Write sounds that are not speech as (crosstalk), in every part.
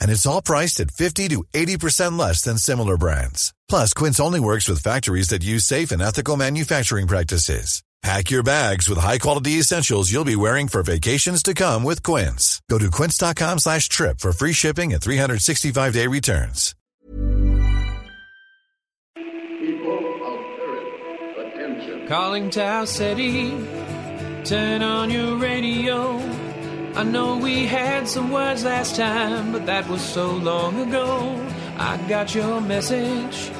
And it's all priced at 50 to 80% less than similar brands. Plus, Quince only works with factories that use safe and ethical manufacturing practices. Pack your bags with high-quality essentials you'll be wearing for vacations to come with Quince. Go to quince.com slash trip for free shipping and 365-day returns. People of Earth, attention. Calling Tau City, turn on your radio. I know we had some words last time, but that was so long ago. I got your message.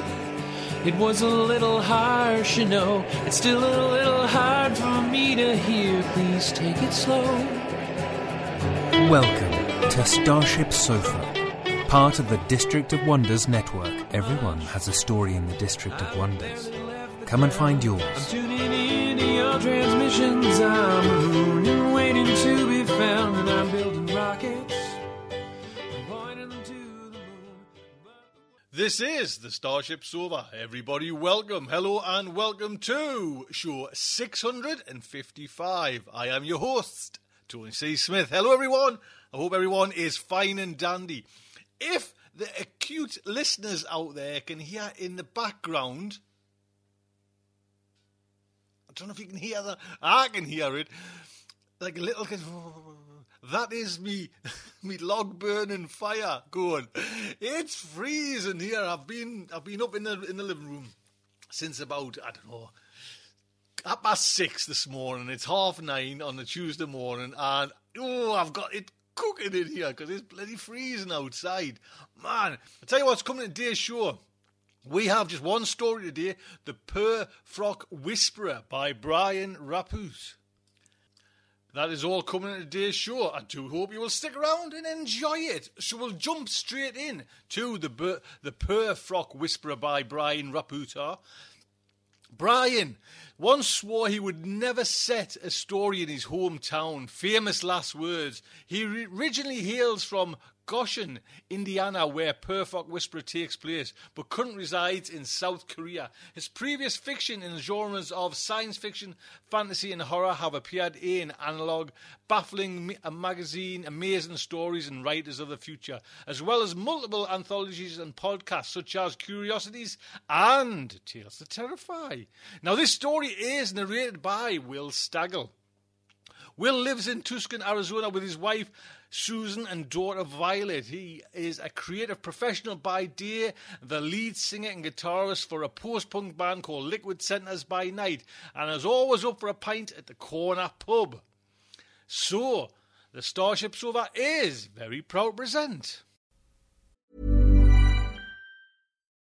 It was a little harsh, you know. It's still a little hard for me to hear. Please take it slow. Welcome to Starship Sofa, part of the District of Wonders network. Everyone has a story in the District of Wonders. Come and find yours. Found, and I'm building rockets. This is the Starship Sofa. Everybody, welcome, hello, and welcome to show 655. I am your host, Tony C. Smith. Hello, everyone. I hope everyone is fine and dandy. If the acute listeners out there can hear in the background, I don't know if you can hear that. I can hear it. Like a little. Kid. That is me, (laughs) me log burning fire going. It's freezing here. I've been, I've been up in the in the living room since about I don't know, half past six this morning. It's half nine on a Tuesday morning, and oh, I've got it cooking in here because it's bloody freezing outside. Man, I tell you what's coming in today's show. We have just one story today The Purr Frock Whisperer by Brian Rappatta. That is all coming in today's show. I do hope you will stick around and enjoy it. So we'll jump straight in to the, Bur- the Prufrock Whisperer by Brian Rappatta. Brian once swore he would never set a story in his hometown. Famous last words. He ri- originally hails from Goshen, Indiana, where Prufrock Whisperer takes place, but currently resides in South Korea. His previous fiction in the genres of science fiction, fantasy, and horror have appeared in Analog, Baffling a uh, Magazine, Amazing Stories, and Writers of the Future, as well as multiple anthologies and podcasts such as Curiosities and Tales to Terrify. Now, this story is narrated by Will Staggle. Will lives in Tucson, Arizona with his wife Susan and daughter Violet. He is a creative professional by day, the lead singer and guitarist for a post punk band called Liquid Centers by night, and is always up for a pint at the corner pub. So, the Starship Sofa is very proud to present.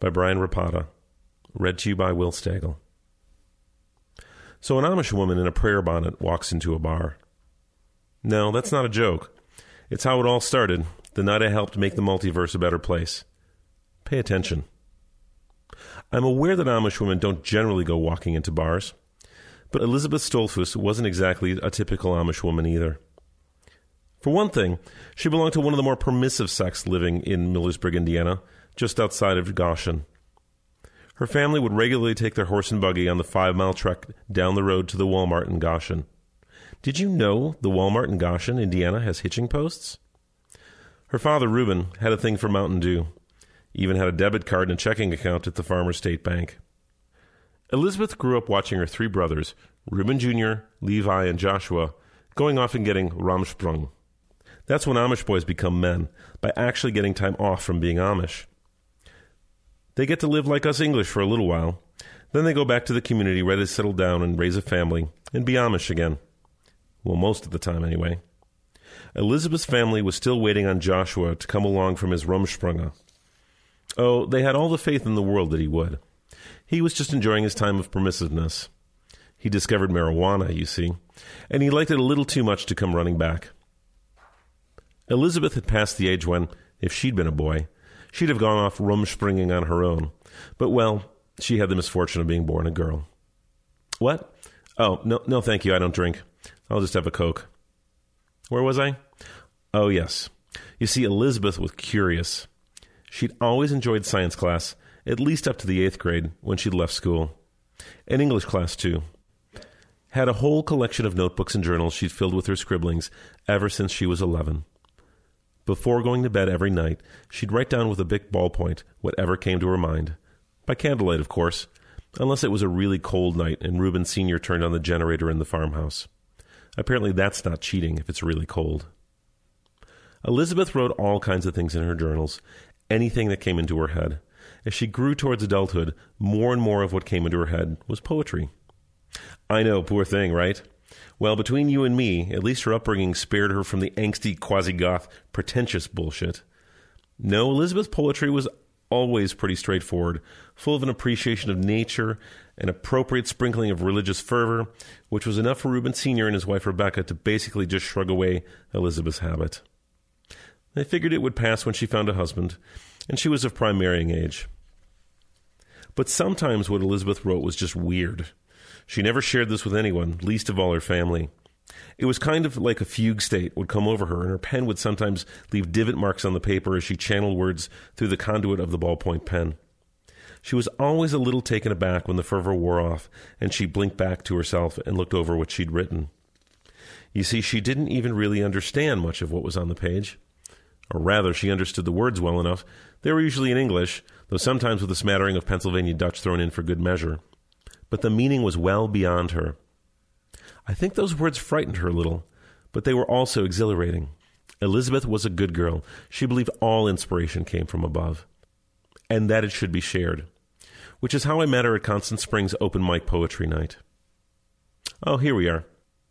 by Brian Rappatta. Read to you by Will Stagel. So an Amish woman in a prayer bonnet walks into a bar. No, that's not a joke. It's how it all started the night I helped make the multiverse a better place. Pay attention. I'm aware that Amish women don't generally go walking into bars, but Elizabeth Stoltzfus wasn't exactly a typical Amish woman either. For one thing, she belonged to one of the more permissive sects living in Millersburg, Indiana, just outside of Goshen. Her family would regularly take their horse and buggy on the five mile trek down the road to the Walmart in Goshen. Did you know the Walmart in Goshen, Indiana, has hitching posts? Her father, Reuben, had a thing for Mountain Dew, even had a debit card and a checking account at the Farmer State Bank. Elizabeth grew up watching her three brothers, Reuben Jr., Levi, and Joshua, going off and getting Rumspringa. That's when Amish boys become men, by actually getting time off from being Amish. They get to live like us English for a little while. Then they go back to the community, ready to settle down and raise a family and be Amish again. Well, most of the time, anyway. Elizabeth's family was still waiting on Joshua to come along from his Rumspringa. Oh, they had all the faith in the world that he would. He was just enjoying his time of permissiveness. He discovered marijuana, you see, and he liked it a little too much to come running back. Elizabeth had passed the age when, if she'd been a boy, she'd have gone off rumspringing on her own. But, well, she had the misfortune of being born a girl. What? Oh, no, no, thank you. I don't drink. I'll just have a Coke. Where was I? Oh, yes. You see, Elizabeth was curious. She'd always enjoyed science class, at least up to the eighth grade, when she'd left school. And English class, too. Had a whole collection of notebooks and journals she'd filled with her scribblings ever since she was eleven. Before going to bed every night, she'd write down with a big ballpoint whatever came to her mind. By candlelight, of course, unless it was a really cold night and Reuben Sr. turned on the generator in the farmhouse. Apparently, that's not cheating if it's really cold. Elizabeth wrote all kinds of things in her journals, anything that came into her head. As she grew towards adulthood, more and more of what came into her head was poetry. I know, poor thing, right? Well, between you and me, at least her upbringing spared her from the angsty, quasi goth, pretentious bullshit. No, Elizabeth's poetry was always pretty straightforward, full of an appreciation of nature, an appropriate sprinkling of religious fervor, which was enough for Reuben Sr. and his wife Rebecca to basically just shrug away Elizabeth's habit. They figured it would pass when she found a husband, and she was of prime marrying age. But sometimes what Elizabeth wrote was just weird. She never shared this with anyone, least of all her family. It was kind of like a fugue state would come over her, and her pen would sometimes leave divot marks on the paper as she channeled words through the conduit of the ballpoint pen. She was always a little taken aback when the fervor wore off, and she blinked back to herself and looked over what she'd written. You see, she didn't even really understand much of what was on the page. Or rather, she understood the words well enough. They were usually in English, though sometimes with a smattering of Pennsylvania Dutch thrown in for good measure. But the meaning was well beyond her. I think those words frightened her a little, but they were also exhilarating. Elizabeth was a good girl. She believed all inspiration came from above, and that it should be shared, which is how I met her at Constant Springs open mic poetry night. Oh, here we are.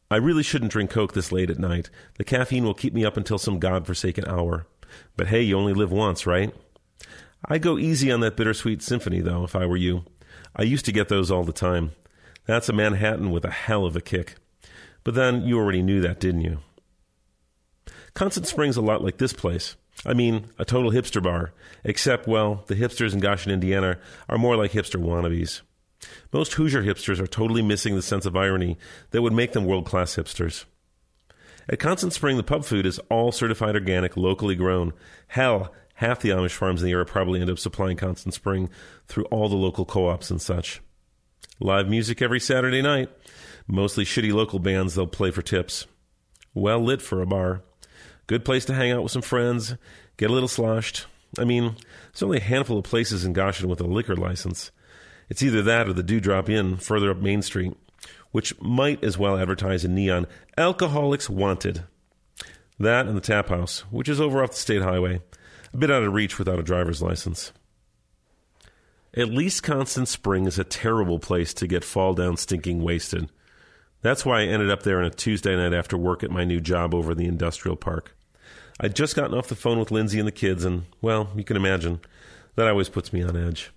I really shouldn't drink Coke this late at night. The caffeine will keep me up until some god-forsaken hour. But hey, you only live once, right? I'd go easy on that bittersweet symphony, though, if I were you. I used to get those all the time. That's a Manhattan with a hell of a kick. But then you already knew that, didn't you? Constant Springs a lot like this place. I mean, a total hipster bar. Except, well, the hipsters in Goshen, Indiana are more like hipster wannabes. Most Hoosier hipsters are totally missing the sense of irony that would make them world class hipsters. At Constant Spring, the pub food is all certified organic, locally grown. Hell, half the Amish farms in the area probably end up supplying Constant Spring through all the local co ops and such. Live music every Saturday night. Mostly shitty local bands they'll play for tips. Well lit for a bar. Good place to hang out with some friends, get a little sloshed. I mean, there's only a handful of places in Goshen with a liquor license. It's either that or the Dewdrop Inn further up Main Street, which might as well advertise in neon Alcoholics Wanted. That and the Tap House, which is over off the State Highway, a bit out of reach without a driver's license. At least Constant Spring is a terrible place to get fall down stinking wasted. That's why I ended up there on a Tuesday night after work at my new job over in the industrial park. I'd just gotten off the phone with Lindsay and the kids, and, well, you can imagine, that always puts me on edge.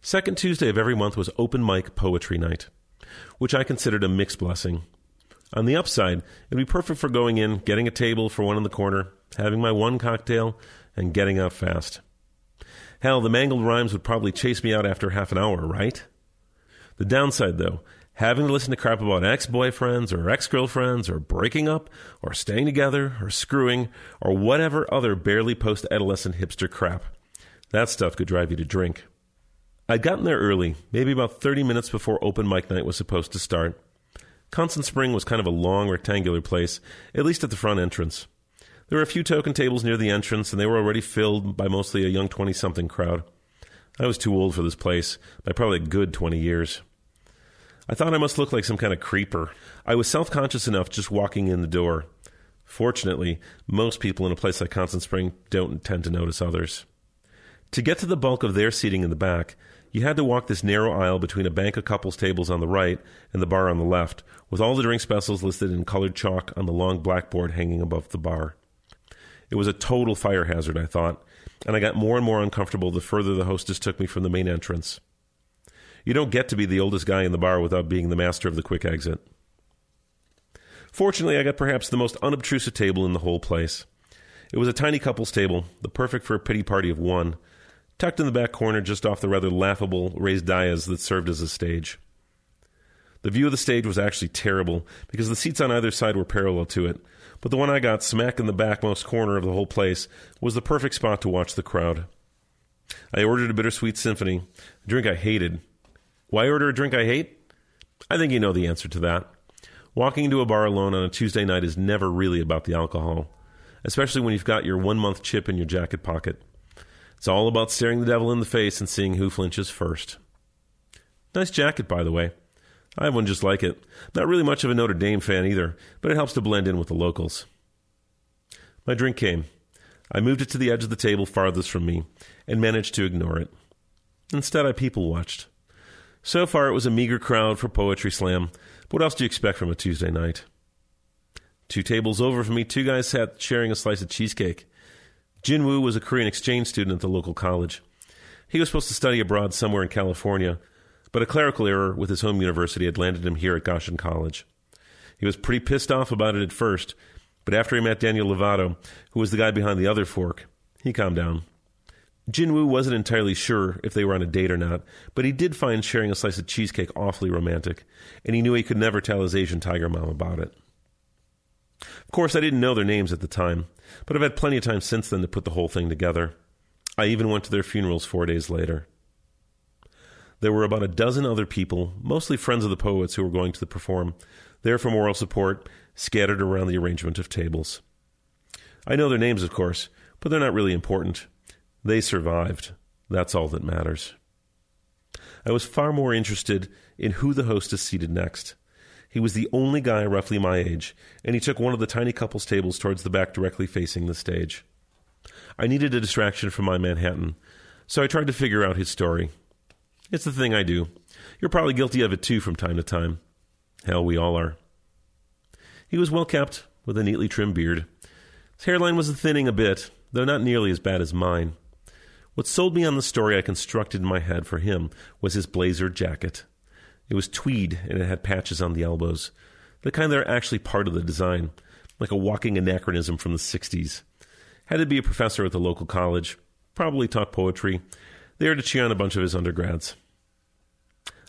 Second Tuesday of every month was open mic poetry night, which I considered a mixed blessing. On the upside, it'd be perfect for going in, getting a table for one in the corner, having my one cocktail, and getting out fast. Hell, the mangled rhymes would probably chase me out after half an hour, right? The downside, though, having to listen to crap about ex boyfriends or ex girlfriends or breaking up or staying together or screwing or whatever other barely post adolescent hipster crap. That stuff could drive you to drink. I'd gotten there early, maybe about 30 minutes before open mic night was supposed to start. Constant Spring was kind of a long rectangular place, at least at the front entrance. There were a few token tables near the entrance, and they were already filled by mostly a young 20 something crowd. I was too old for this place, by probably a good 20 years. I thought I must look like some kind of creeper. I was self conscious enough just walking in the door. Fortunately, most people in a place like Constant Spring don't tend to notice others. To get to the bulk of their seating in the back, you had to walk this narrow aisle between a bank of couples tables on the right and the bar on the left, with all the drink specials listed in colored chalk on the long blackboard hanging above the bar. It was a total fire hazard, I thought, and I got more and more uncomfortable the further the hostess took me from the main entrance. You don't get to be the oldest guy in the bar without being the master of the quick exit. Fortunately, I got perhaps the most unobtrusive table in the whole place. It was a tiny couple's table, the perfect for a pity party of one, tucked in the back corner just off the rather laughable raised dais that served as a stage. The view of the stage was actually terrible because the seats on either side were parallel to it, but the one I got smack in the backmost corner of the whole place was the perfect spot to watch the crowd. I ordered a bittersweet symphony, a drink I hated, why order a drink I hate? I think you know the answer to that. Walking into a bar alone on a Tuesday night is never really about the alcohol, especially when you've got your one month chip in your jacket pocket. It's all about staring the devil in the face and seeing who flinches first. Nice jacket, by the way. I have one just like it. Not really much of a Notre Dame fan either, but it helps to blend in with the locals. My drink came. I moved it to the edge of the table farthest from me and managed to ignore it. Instead, I people watched. So far, it was a meager crowd for Poetry Slam. But what else do you expect from a Tuesday night? Two tables over from me, two guys sat sharing a slice of cheesecake. Jin was a Korean exchange student at the local college. He was supposed to study abroad somewhere in California, but a clerical error with his home university had landed him here at Goshen College. He was pretty pissed off about it at first, but after he met Daniel Lovato, who was the guy behind the other fork, he calmed down. Jinwoo wasn't entirely sure if they were on a date or not, but he did find sharing a slice of cheesecake awfully romantic, and he knew he could never tell his Asian tiger mom about it. Of course, I didn't know their names at the time, but I've had plenty of time since then to put the whole thing together. I even went to their funerals four days later. There were about a dozen other people, mostly friends of the poets who were going to the perform, there for moral support, scattered around the arrangement of tables. I know their names, of course, but they're not really important. They survived. That's all that matters. I was far more interested in who the hostess seated next. He was the only guy roughly my age, and he took one of the tiny couple's tables towards the back directly facing the stage. I needed a distraction from my Manhattan, so I tried to figure out his story. It's the thing I do. You're probably guilty of it too from time to time. Hell, we all are. He was well kept, with a neatly trimmed beard. His hairline was thinning a bit, though not nearly as bad as mine. What sold me on the story I constructed in my head for him was his blazer jacket. It was tweed and it had patches on the elbows, the kind that are actually part of the design, like a walking anachronism from the 60s. Had to be a professor at the local college, probably taught poetry, there to cheer on a bunch of his undergrads.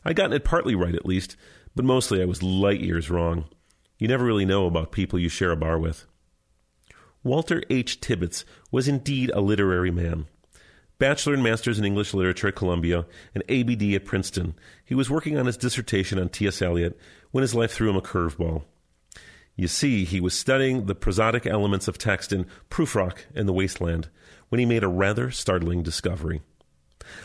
I'd gotten it partly right at least, but mostly I was light years wrong. You never really know about people you share a bar with. Walter H. Tibbets was indeed a literary man. Bachelor and Master's in English Literature at Columbia, and ABD at Princeton. He was working on his dissertation on T.S. Eliot when his life threw him a curveball. You see, he was studying the prosodic elements of text in Prufrock and the Wasteland when he made a rather startling discovery.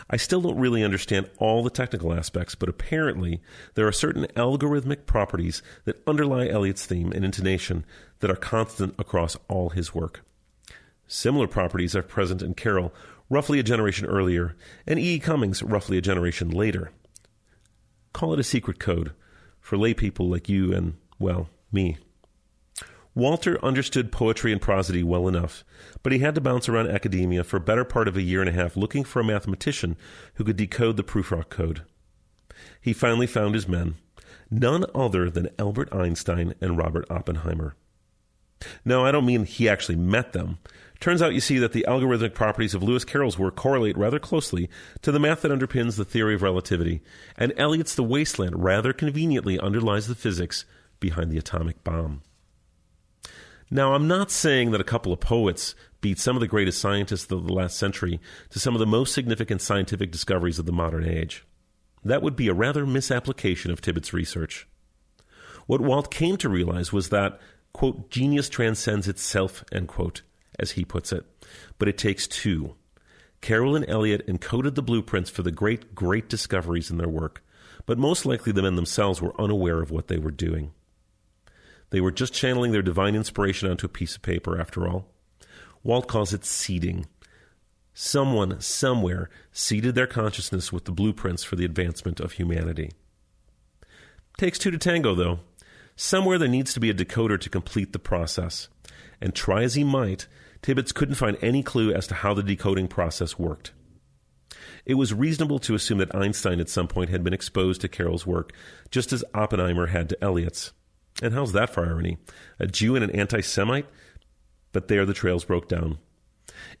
I still don't really understand all the technical aspects, but apparently there are certain algorithmic properties that underlie Eliot's theme and intonation that are constant across all his work. Similar properties are present in Carroll, roughly a generation earlier, and E. E. Cummings, roughly a generation later. Call it a secret code for lay people like you and, well, me. Walter understood poetry and prosody well enough, but he had to bounce around academia for a better part of a year and a half looking for a mathematician who could decode the Prufrock code. He finally found his men, none other than Albert Einstein and Robert Oppenheimer. No, I don't mean he actually met them. Turns out you see that the algorithmic properties of Lewis Carroll's work correlate rather closely to the math that underpins the theory of relativity, and Eliot's The Wasteland rather conveniently underlies the physics behind the atomic bomb. Now, I'm not saying that a couple of poets beat some of the greatest scientists of the last century to some of the most significant scientific discoveries of the modern age. That would be a rather misapplication of Tibbetts' research. What Walt came to realize was that, quote, genius transcends itself, end quote, as he puts it. But it takes two. Carroll and Eliot encoded the blueprints for the great, great discoveries in their work, but most likely the men themselves were unaware of what they were doing. They were just channeling their divine inspiration onto a piece of paper, after all. Walt calls it seeding. Someone, somewhere, seeded their consciousness with the blueprints for the advancement of humanity. Takes two to tango, though. Somewhere there needs to be a decoder to complete the process. And try as he might, Tibbetts couldn't find any clue as to how the decoding process worked. It was reasonable to assume that Einstein at some point had been exposed to Carroll's work, just as Oppenheimer had to Eliot's. And how's that for irony? A Jew and an anti Semite? But there the trails broke down.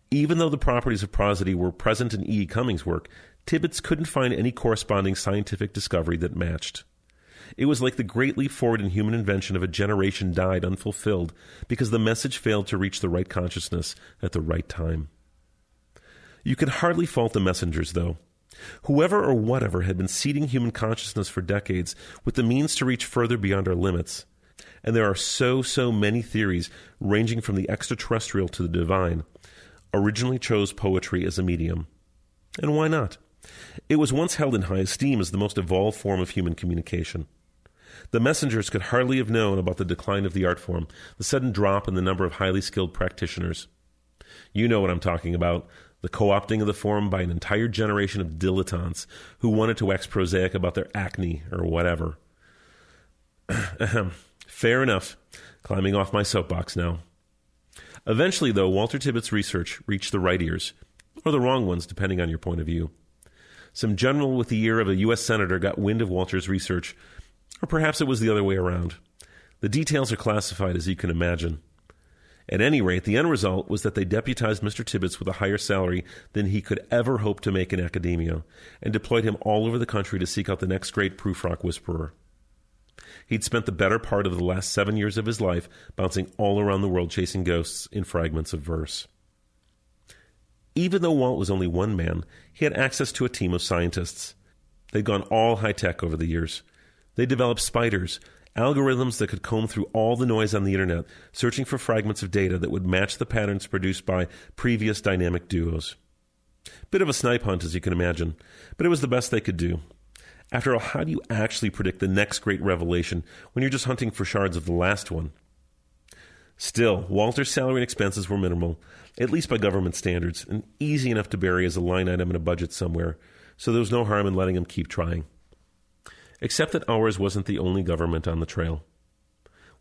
Even though the properties of prosody were present in E. E. Cummings' work, Tibbetts couldn't find any corresponding scientific discovery that matched. It was like the great leap forward in human invention of a generation died unfulfilled because the message failed to reach the right consciousness at the right time. You can hardly fault the messengers, though. Whoever or whatever had been seeding human consciousness for decades with the means to reach further beyond our limits. And there are so, so many theories ranging from the extraterrestrial to the divine, originally chose poetry as a medium. And why not? It was once held in high esteem as the most evolved form of human communication. The messengers could hardly have known about the decline of the art form, the sudden drop in the number of highly skilled practitioners. You know what I'm talking about the co opting of the form by an entire generation of dilettantes who wanted to wax prosaic about their acne or whatever. (clears throat) Fair enough. Climbing off my soapbox now. Eventually, though, Walter Tibbetts' research reached the right ears, or the wrong ones, depending on your point of view. Some general with the ear of a U.S. Senator got wind of Walter's research, or perhaps it was the other way around. The details are classified, as you can imagine. At any rate, the end result was that they deputized Mr. Tibbetts with a higher salary than he could ever hope to make in academia, and deployed him all over the country to seek out the next great Prufrock whisperer. He'd spent the better part of the last seven years of his life bouncing all around the world chasing ghosts in fragments of verse. Even though Walt was only one man, he had access to a team of scientists. They'd gone all high tech over the years. They developed spiders, algorithms that could comb through all the noise on the internet, searching for fragments of data that would match the patterns produced by previous dynamic duos. Bit of a snipe hunt, as you can imagine, but it was the best they could do. After all, how do you actually predict the next great revelation when you're just hunting for shards of the last one? Still, Walter's salary and expenses were minimal, at least by government standards, and easy enough to bury as a line item in a budget somewhere, so there was no harm in letting him keep trying. Except that ours wasn't the only government on the trail.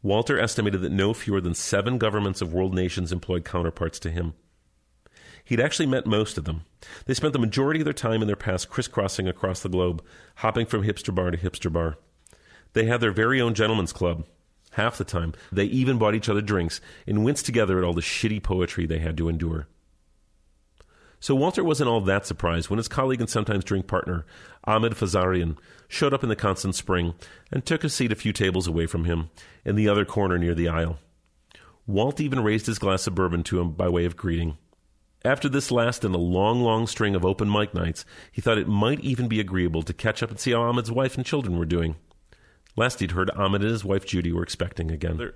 Walter estimated that no fewer than seven governments of world nations employed counterparts to him. He'd actually met most of them. They spent the majority of their time in their past crisscrossing across the globe, hopping from hipster bar to hipster bar. They had their very own gentlemen's club. Half the time, they even bought each other drinks and winced together at all the shitty poetry they had to endure. So Walter wasn't all that surprised when his colleague and sometimes drink partner, Ahmed Fazarian, showed up in the Constant Spring and took a seat a few tables away from him, in the other corner near the aisle. Walt even raised his glass of bourbon to him by way of greeting. After this last and a long, long string of open mic nights, he thought it might even be agreeable to catch up and see how Ahmed's wife and children were doing. Last he'd heard, Ahmed and his wife Judy were expecting again. They're,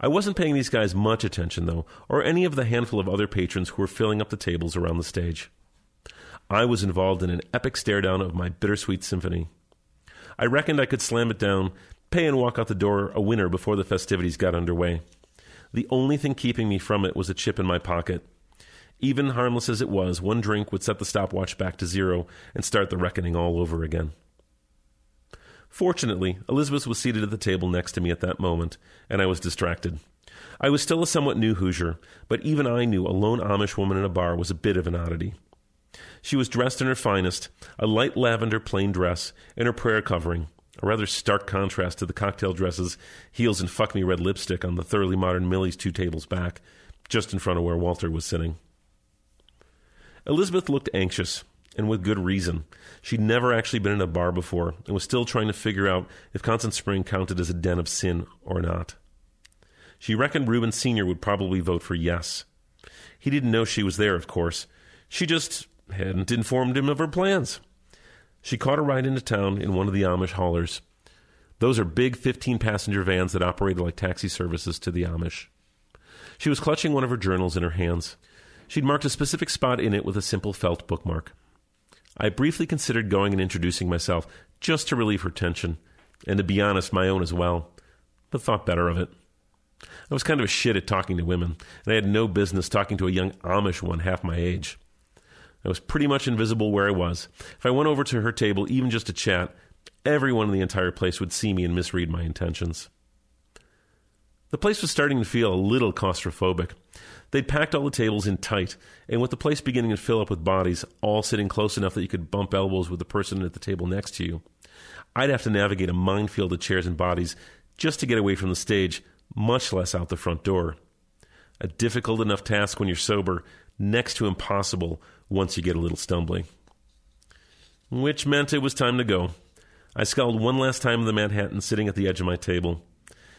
I wasn't paying these guys much attention, though, or any of the handful of other patrons who were filling up the tables around the stage. I was involved in an epic stare down of my bittersweet symphony. I reckoned I could slam it down, pay and walk out the door a winner before the festivities got underway. The only thing keeping me from it was a chip in my pocket. Even harmless as it was, one drink would set the stopwatch back to zero and start the reckoning all over again. Fortunately, Elizabeth was seated at the table next to me at that moment, and I was distracted. I was still a somewhat new Hoosier, but even I knew a lone Amish woman in a bar was a bit of an oddity. She was dressed in her finest, a light lavender plain dress, and her prayer covering, a rather stark contrast to the cocktail dresses, heels, and fuck me red lipstick on the thoroughly modern Millie's two tables back, just in front of where Walter was sitting. Elizabeth looked anxious, and with good reason. She'd never actually been in a bar before and was still trying to figure out if Constant Spring counted as a den of sin or not. She reckoned Reuben Sr. would probably vote for yes. He didn't know she was there, of course. She just hadn't informed him of her plans. She caught a ride into town in one of the Amish haulers. Those are big 15 passenger vans that operated like taxi services to the Amish. She was clutching one of her journals in her hands. She'd marked a specific spot in it with a simple felt bookmark. I briefly considered going and introducing myself just to relieve her tension, and to be honest, my own as well, but thought better of it. I was kind of a shit at talking to women, and I had no business talking to a young Amish one half my age. I was pretty much invisible where I was. If I went over to her table, even just to chat, everyone in the entire place would see me and misread my intentions. The place was starting to feel a little claustrophobic. They'd packed all the tables in tight, and with the place beginning to fill up with bodies, all sitting close enough that you could bump elbows with the person at the table next to you, I'd have to navigate a minefield of chairs and bodies just to get away from the stage, much less out the front door. A difficult enough task when you're sober, next to impossible once you get a little stumbling. Which meant it was time to go. I scowled one last time in the Manhattan sitting at the edge of my table.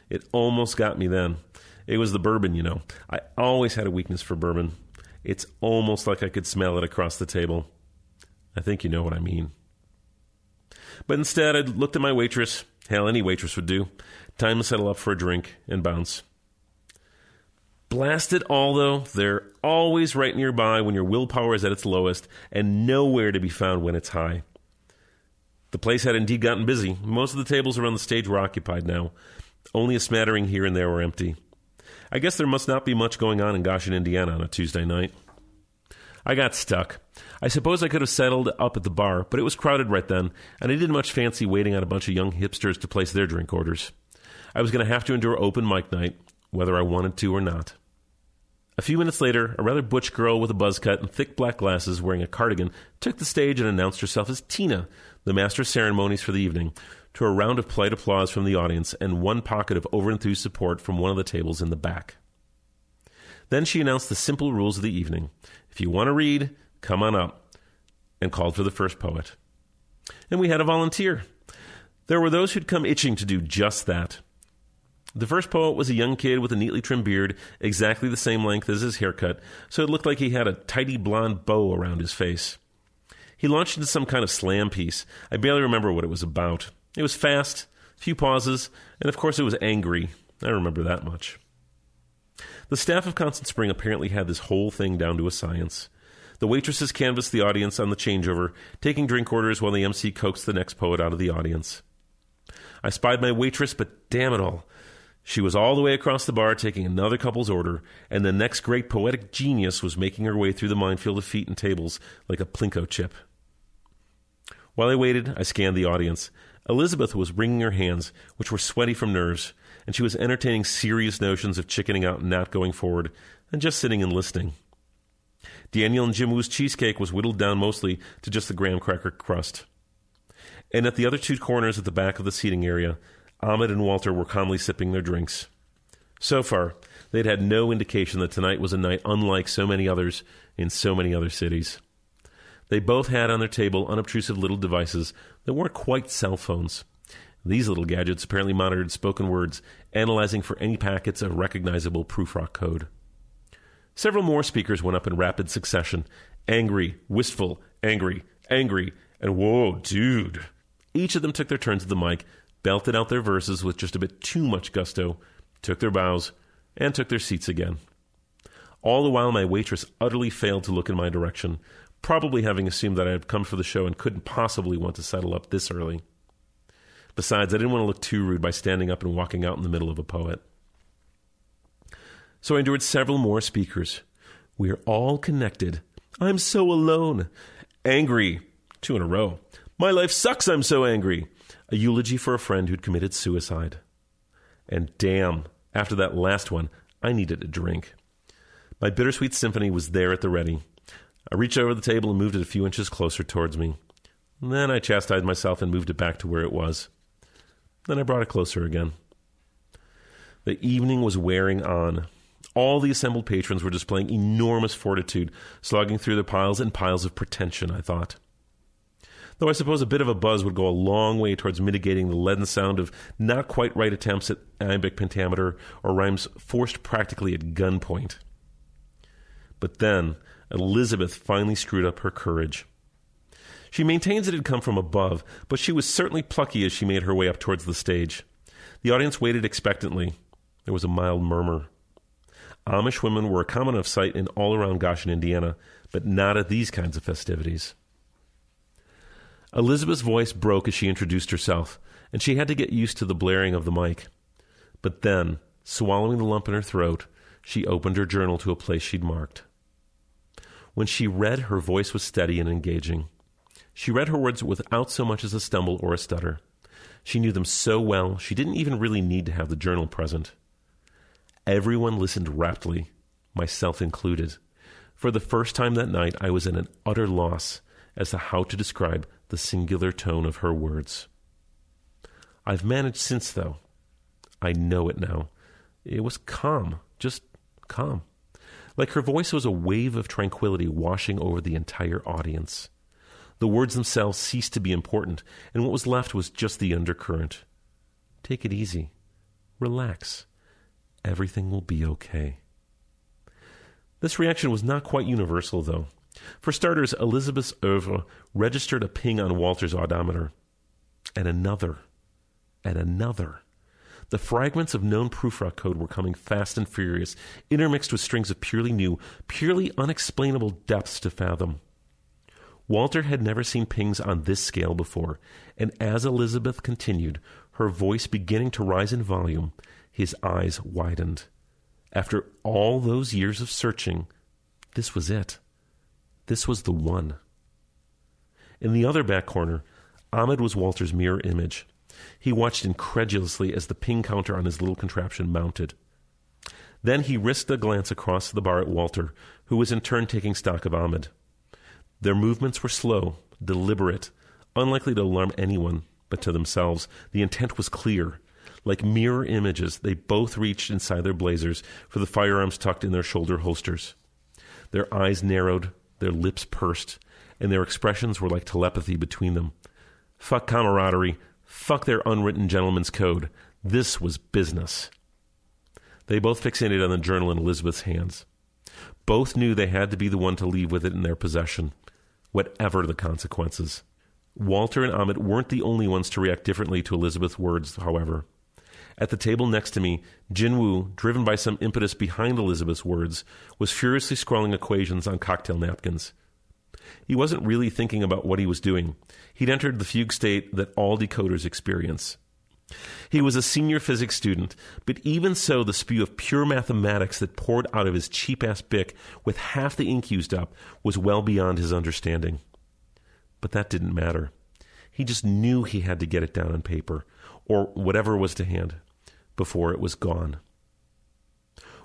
It almost got me then. It was the bourbon, you know. I always had a weakness for bourbon. It's almost like I could smell it across the table. I think you know what I mean. But instead, I looked at my waitress. Hell, any waitress would do. Time to settle up for a drink and bounce. Blast it all, though, they're always right nearby when your willpower is at its lowest and nowhere to be found when it's high. The place had indeed gotten busy. Most of the tables around the stage were occupied now. Only a smattering here and there were empty. I guess there must not be much going on in Goshen, Indiana on a Tuesday night. I got stuck. I suppose I could have settled up at the bar, but it was crowded right then, and I didn't much fancy waiting on a bunch of young hipsters to place their drink orders. I was going to have to endure open mic night, whether I wanted to or not. A few minutes later, a rather butch girl with a buzz cut and thick black glasses wearing a cardigan took the stage and announced herself as Tina, the master of ceremonies for the evening, to a round of polite applause from the audience and one pocket of overenthused support from one of the tables in the back. Then she announced the simple rules of the evening. If you want to read, come on up, and called for the first poet. And we had a volunteer. There were those who'd come itching to do just that. The first poet was a young kid with a neatly trimmed beard, exactly the same length as his haircut, so it looked like he had a tidy blonde bow around his face. He launched into some kind of slam piece. I barely remember what it was about. It was fast, few pauses, and of course it was angry. I remember that much. The staff of Constant Spring apparently had this whole thing down to a science. The waitresses canvassed the audience on the changeover, taking drink orders while the MC coaxed the next poet out of the audience. I spied my waitress, but damn it all. She was all the way across the bar taking another couple's order, and the next great poetic genius was making her way through the minefield of feet and tables like a Plinko chip. While I waited, I scanned the audience. Elizabeth was wringing her hands, which were sweaty from nerves, and she was entertaining serious notions of chickening out and not going forward, and just sitting and listening. Daniel and Jinwoo's cheesecake was whittled down mostly to just the graham cracker crust. And at the other two corners at the back of the seating area, Ahmed and Walter were calmly sipping their drinks. So far, they'd had no indication that tonight was a night unlike so many others in so many other cities. They both had on their table unobtrusive little devices that weren't quite cell phones. These little gadgets apparently monitored spoken words, analyzing for any packets of recognizable Prufrock code. Several more speakers went up in rapid succession angry, wistful, angry, angry, and whoa, dude. Each of them took their turns at the mic, belted out their verses with just a bit too much gusto, took their bows, and took their seats again. All the while, my waitress utterly failed to look in my direction, probably having assumed that I had come for the show and couldn't possibly want to settle up this early. Besides, I didn't want to look too rude by standing up and walking out in the middle of a poet. So I endured several more speakers. We are all connected. I'm so alone. Angry. Two in a row. My life sucks, I'm so angry. A eulogy for a friend who'd committed suicide. And damn, after that last one, I needed a drink. My bittersweet symphony was there at the ready. I reached over the table and moved it a few inches closer towards me. Then I chastised myself and moved it back to where it was. Then I brought it closer again. The evening was wearing on. All the assembled patrons were displaying enormous fortitude, slogging through the piles and piles of pretension, I thought. Though I suppose a bit of a buzz would go a long way towards mitigating the leaden sound of not quite right attempts at iambic pentameter or rhymes forced practically at gunpoint. But then Elizabeth finally screwed up her courage. She maintains it had come from above, but she was certainly plucky as she made her way up towards the stage. The audience waited expectantly. There was a mild murmur. Amish women were a common enough sight in all around Goshen, Indiana, but not at these kinds of festivities. Elizabeth's voice broke as she introduced herself, and she had to get used to the blaring of the mic. But then, swallowing the lump in her throat, she opened her journal to a place she'd marked. When she read, her voice was steady and engaging. She read her words without so much as a stumble or a stutter. She knew them so well, she didn't even really need to have the journal present. Everyone listened raptly, myself included. For the first time that night, I was in an utter loss as to how to describe the singular tone of her words. I've managed since, though. I know it now. It was calm, just calm. Like her voice was a wave of tranquility washing over the entire audience. The words themselves ceased to be important, and what was left was just the undercurrent. Take it easy. Relax. Everything will be okay. This reaction was not quite universal, though. For starters, Elizabeth's oeuvre registered a ping on Walter's odometer. And another. And another. The fragments of known Prufrock code were coming fast and furious, intermixed with strings of purely new, purely unexplainable depths to fathom. Walter had never seen pings on this scale before, and as Elizabeth continued, her voice beginning to rise in volume, his eyes widened. After all those years of searching, this was it. This was the one. In the other back corner, Ahmed was Walter's mirror image. He watched incredulously as the ping counter on his little contraption mounted. Then he risked a glance across the bar at Walter, who was in turn taking stock of Ahmed. Their movements were slow, deliberate, unlikely to alarm anyone but to themselves. The intent was clear. Like mirror images, they both reached inside their blazers for the firearms tucked in their shoulder holsters. Their eyes narrowed, their lips pursed, and their expressions were like telepathy between them. Fuck camaraderie. Fuck their unwritten gentleman's code. This was business. They both fixated on the journal in Elizabeth's hands. Both knew they had to be the one to leave with it in their possession whatever the consequences. Walter and Ahmed weren't the only ones to react differently to Elizabeth's words, however. At the table next to me, Jinwoo, driven by some impetus behind Elizabeth's words, was furiously scrawling equations on cocktail napkins. He wasn't really thinking about what he was doing. He'd entered the fugue state that all decoders experience. He was a senior physics student, but even so, the spew of pure mathematics that poured out of his cheap ass Bic with half the ink used up was well beyond his understanding. But that didn't matter. He just knew he had to get it down on paper, or whatever was to hand, before it was gone.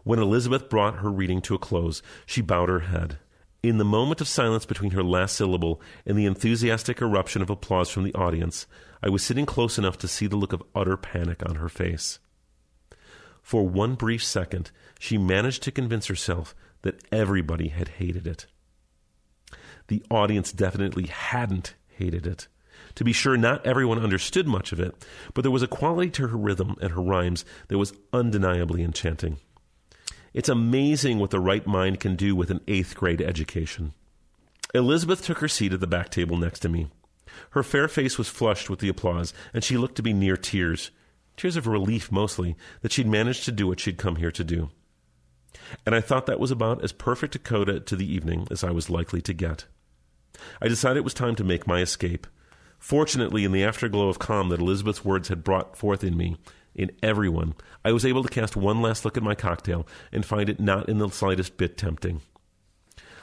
When Elizabeth brought her reading to a close, she bowed her head. In the moment of silence between her last syllable and the enthusiastic eruption of applause from the audience, I was sitting close enough to see the look of utter panic on her face. For one brief second, she managed to convince herself that everybody had hated it. The audience definitely hadn't hated it. To be sure, not everyone understood much of it, but there was a quality to her rhythm and her rhymes that was undeniably enchanting. It's amazing what the right mind can do with an eighth grade education. Elizabeth took her seat at the back table next to me. Her fair face was flushed with the applause, and she looked to be near tears. Tears of relief, mostly, that she'd managed to do what she'd come here to do. And I thought that was about as perfect a coda to the evening as I was likely to get. I decided it was time to make my escape. Fortunately, in the afterglow of calm that Elizabeth's words had brought forth in me, in everyone, I was able to cast one last look at my cocktail and find it not in the slightest bit tempting.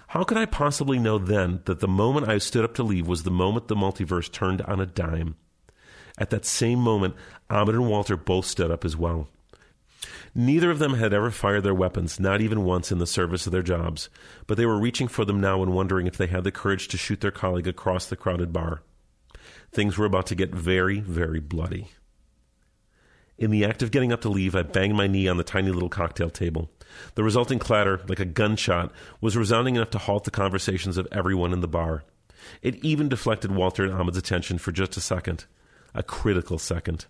How could I possibly know then that the moment I stood up to leave was the moment the multiverse turned on a dime? At that same moment, Ahmed and Walter both stood up as well. Neither of them had ever fired their weapons, not even once in the service of their jobs, but they were reaching for them now and wondering if they had the courage to shoot their colleague across the crowded bar. Things were about to get very, very bloody. In the act of getting up to leave, I banged my knee on the tiny little cocktail table. The resulting clatter, like a gunshot, was resounding enough to halt the conversations of everyone in the bar. It even deflected Walter and Ahmed's attention for just a second. A critical second.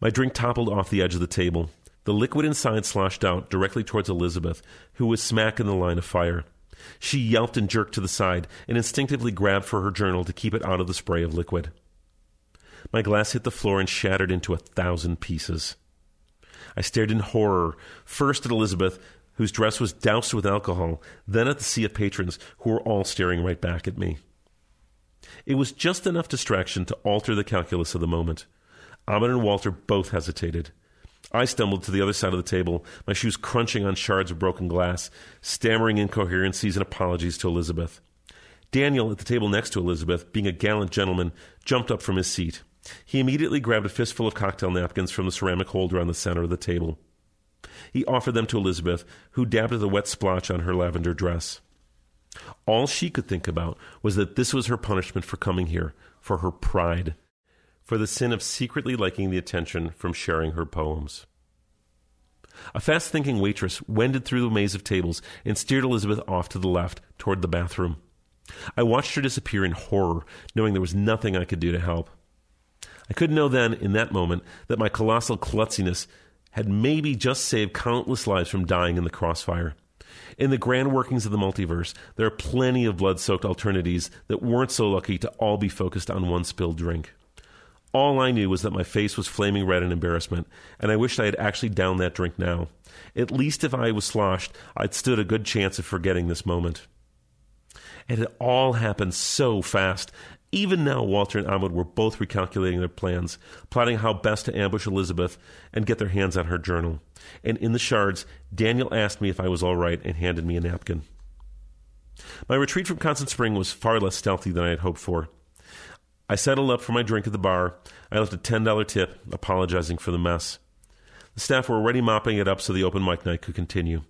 My drink toppled off the edge of the table. The liquid inside sloshed out directly towards Elizabeth, who was smack in the line of fire. She yelped and jerked to the side and instinctively grabbed for her journal to keep it out of the spray of liquid. My glass hit the floor and shattered into a thousand pieces. I stared in horror, first at Elizabeth, whose dress was doused with alcohol, then at the sea of patrons who were all staring right back at me. It was just enough distraction to alter the calculus of the moment. Ahmed and Walter both hesitated. I stumbled to the other side of the table, my shoes crunching on shards of broken glass, stammering incoherencies and apologies to Elizabeth. Daniel, at the table next to Elizabeth, being a gallant gentleman, jumped up from his seat. He immediately grabbed a fistful of cocktail napkins from the ceramic holder on the center of the table. He offered them to Elizabeth, who dabbed at the wet splotch on her lavender dress. All she could think about was that this was her punishment for coming here, for her pride for the sin of secretly liking the attention from sharing her poems. A fast thinking waitress wended through the maze of tables and steered Elizabeth off to the left toward the bathroom. I watched her disappear in horror, knowing there was nothing I could do to help. I could know then, in that moment, that my colossal klutziness had maybe just saved countless lives from dying in the crossfire. In the grand workings of the multiverse, there are plenty of blood soaked alternatives that weren't so lucky to all be focused on one spilled drink. All I knew was that my face was flaming red in embarrassment, and I wished I had actually downed that drink now. At least if I was sloshed, I'd stood a good chance of forgetting this moment. It had all happened so fast. Even now, Walter and Ahmed were both recalculating their plans, plotting how best to ambush Elizabeth and get their hands on her journal. And in the shards, Daniel asked me if I was all right and handed me a napkin. My retreat from Constant Spring was far less stealthy than I had hoped for. I settled up for my drink at the bar. I left a $10 tip, apologizing for the mess. The staff were already mopping it up so the open mic night could continue.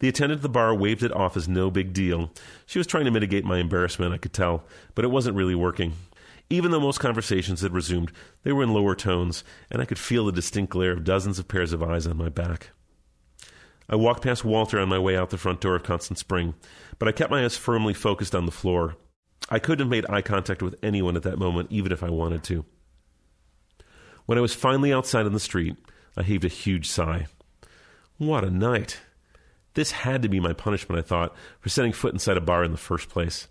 The attendant at the bar waved it off as no big deal. She was trying to mitigate my embarrassment, I could tell, but it wasn't really working. Even though most conversations had resumed, they were in lower tones, and I could feel the distinct glare of dozens of pairs of eyes on my back. I walked past Walter on my way out the front door of Constant Spring, but I kept my eyes firmly focused on the floor. I couldn't have made eye contact with anyone at that moment, even if I wanted to. When I was finally outside on the street, I heaved a huge sigh. What a night! This had to be my punishment, I thought, for setting foot inside a bar in the first place.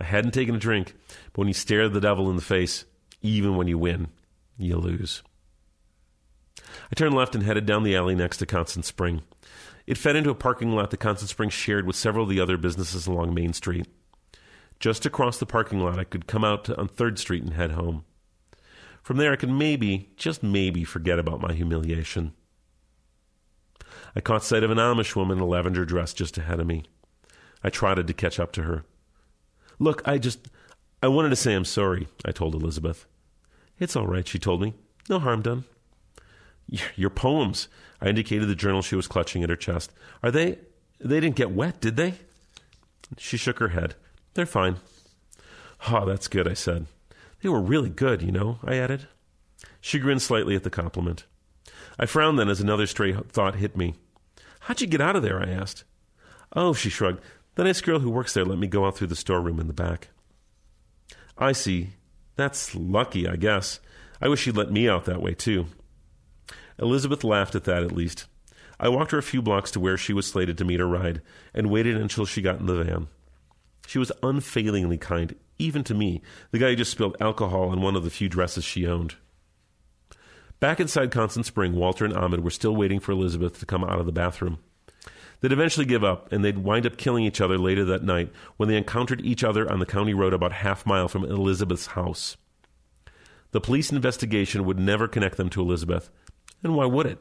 I hadn't taken a drink, but when you stare the devil in the face, even when you win, you lose. I turned left and headed down the alley next to Constant Spring. It fed into a parking lot that Constant Spring shared with several of the other businesses along Main Street. Just across the parking lot, I could come out on 3rd Street and head home. From there, I could maybe, just maybe, forget about my humiliation. I caught sight of an Amish woman in a lavender dress just ahead of me. I trotted to catch up to her. Look, I just. I wanted to say I'm sorry, I told Elizabeth. It's all right, she told me. No harm done. Your poems. I indicated the journal she was clutching at her chest. Are they. They didn't get wet, did they? She shook her head. They're fine. Oh, that's good, I said. They were really good, you know, I added. She grinned slightly at the compliment. I frowned then as another stray thought hit me. How'd you get out of there? I asked. Oh, she shrugged. The nice girl who works there let me go out through the storeroom in the back. I see. That's lucky, I guess. I wish she'd let me out that way, too. Elizabeth laughed at that, at least. I walked her a few blocks to where she was slated to meet her ride and waited until she got in the van. She was unfailingly kind, even to me, the guy who just spilled alcohol on one of the few dresses she owned. Back inside Constant Spring, Walter and Ahmed were still waiting for Elizabeth to come out of the bathroom. They'd eventually give up, and they'd wind up killing each other later that night when they encountered each other on the county road about half mile from Elizabeth's house. The police investigation would never connect them to Elizabeth. And why would it?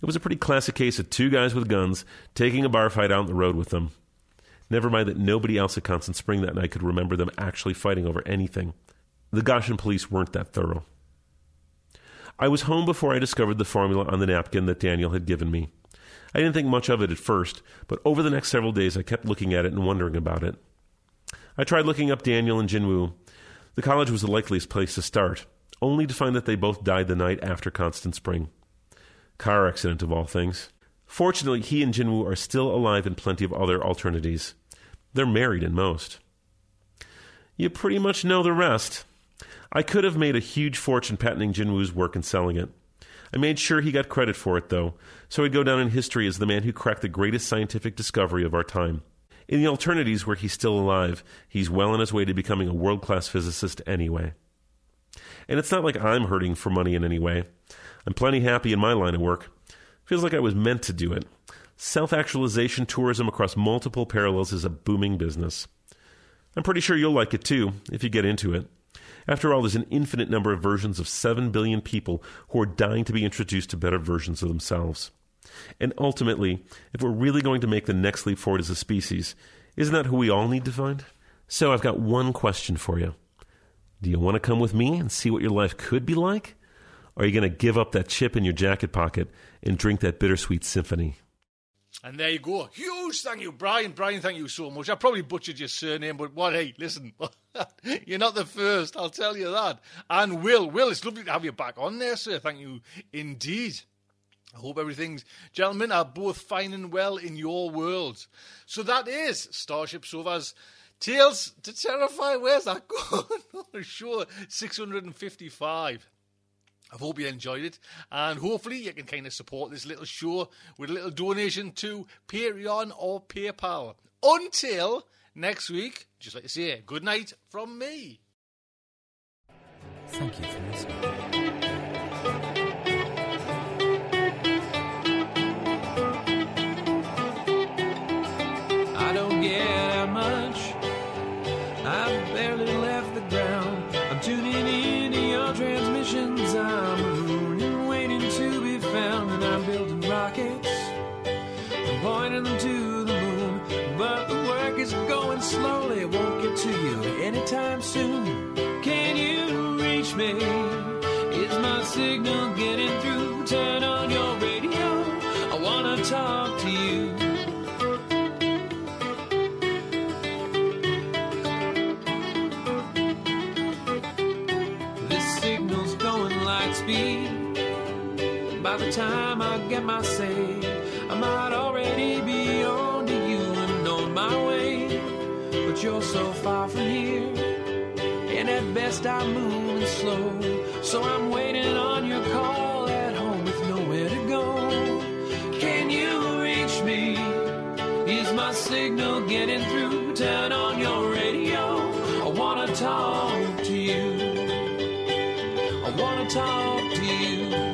It was a pretty classic case of two guys with guns taking a bar fight out on the road with them. Never mind that nobody else at Constant Spring that night could remember them actually fighting over anything. The Goshen police weren't that thorough. I was home before I discovered the formula on the napkin that Daniel had given me. I didn't think much of it at first, but over the next several days I kept looking at it and wondering about it. I tried looking up Daniel and Jinwoo. The college was the likeliest place to start, only to find that they both died the night after Constant Spring. Car accident of all things. Fortunately, he and Jinwoo are still alive in plenty of other alternatives. They're married in most. You pretty much know the rest. I could have made a huge fortune patenting Jinwoo's work and selling it. I made sure he got credit for it, though, so he'd go down in history as the man who cracked the greatest scientific discovery of our time. In the alternatives where he's still alive, he's well on his way to becoming a world class physicist anyway. And it's not like I'm hurting for money in any way. I'm plenty happy in my line of work. Feels like I was meant to do it. Self actualization tourism across multiple parallels is a booming business. I'm pretty sure you'll like it too, if you get into it. After all, there's an infinite number of versions of 7 billion people who are dying to be introduced to better versions of themselves. And ultimately, if we're really going to make the next leap forward as a species, isn't that who we all need to find? So I've got one question for you. Do you want to come with me and see what your life could be like? Are you going to give up that chip in your jacket pocket and drink that bittersweet symphony? And there you go. Huge thank you, Brian. Brian, thank you so much. I probably butchered your surname, but what? Hey, listen, (laughs) you're not the first. I'll tell you that. And Will, Will, it's lovely to have you back on there, sir. Thank you indeed. I hope everything's, gentlemen, are both fine and well in your world. So that is StarShipSofa's Tales to Terrify. Where's that (laughs) going? sure, 655. I hope you enjoyed it, and hopefully you can kind of support this little show with a little donation to Patreon or PayPal. Until next week, just like to say, good night from me. Thank you for listening. Anytime soon. Can you reach me? Is my signal getting through? Turn on your radio. I wanna talk to you. This signal's going light speed. By the time I get my say, I might already be on to you and on my way. But you're so far from here, best I'm moving slow. So I'm waiting on your call at home with nowhere to go. Can you reach me? Is my signal getting through? Turn on your radio. I wanna talk to you. I wanna talk to you.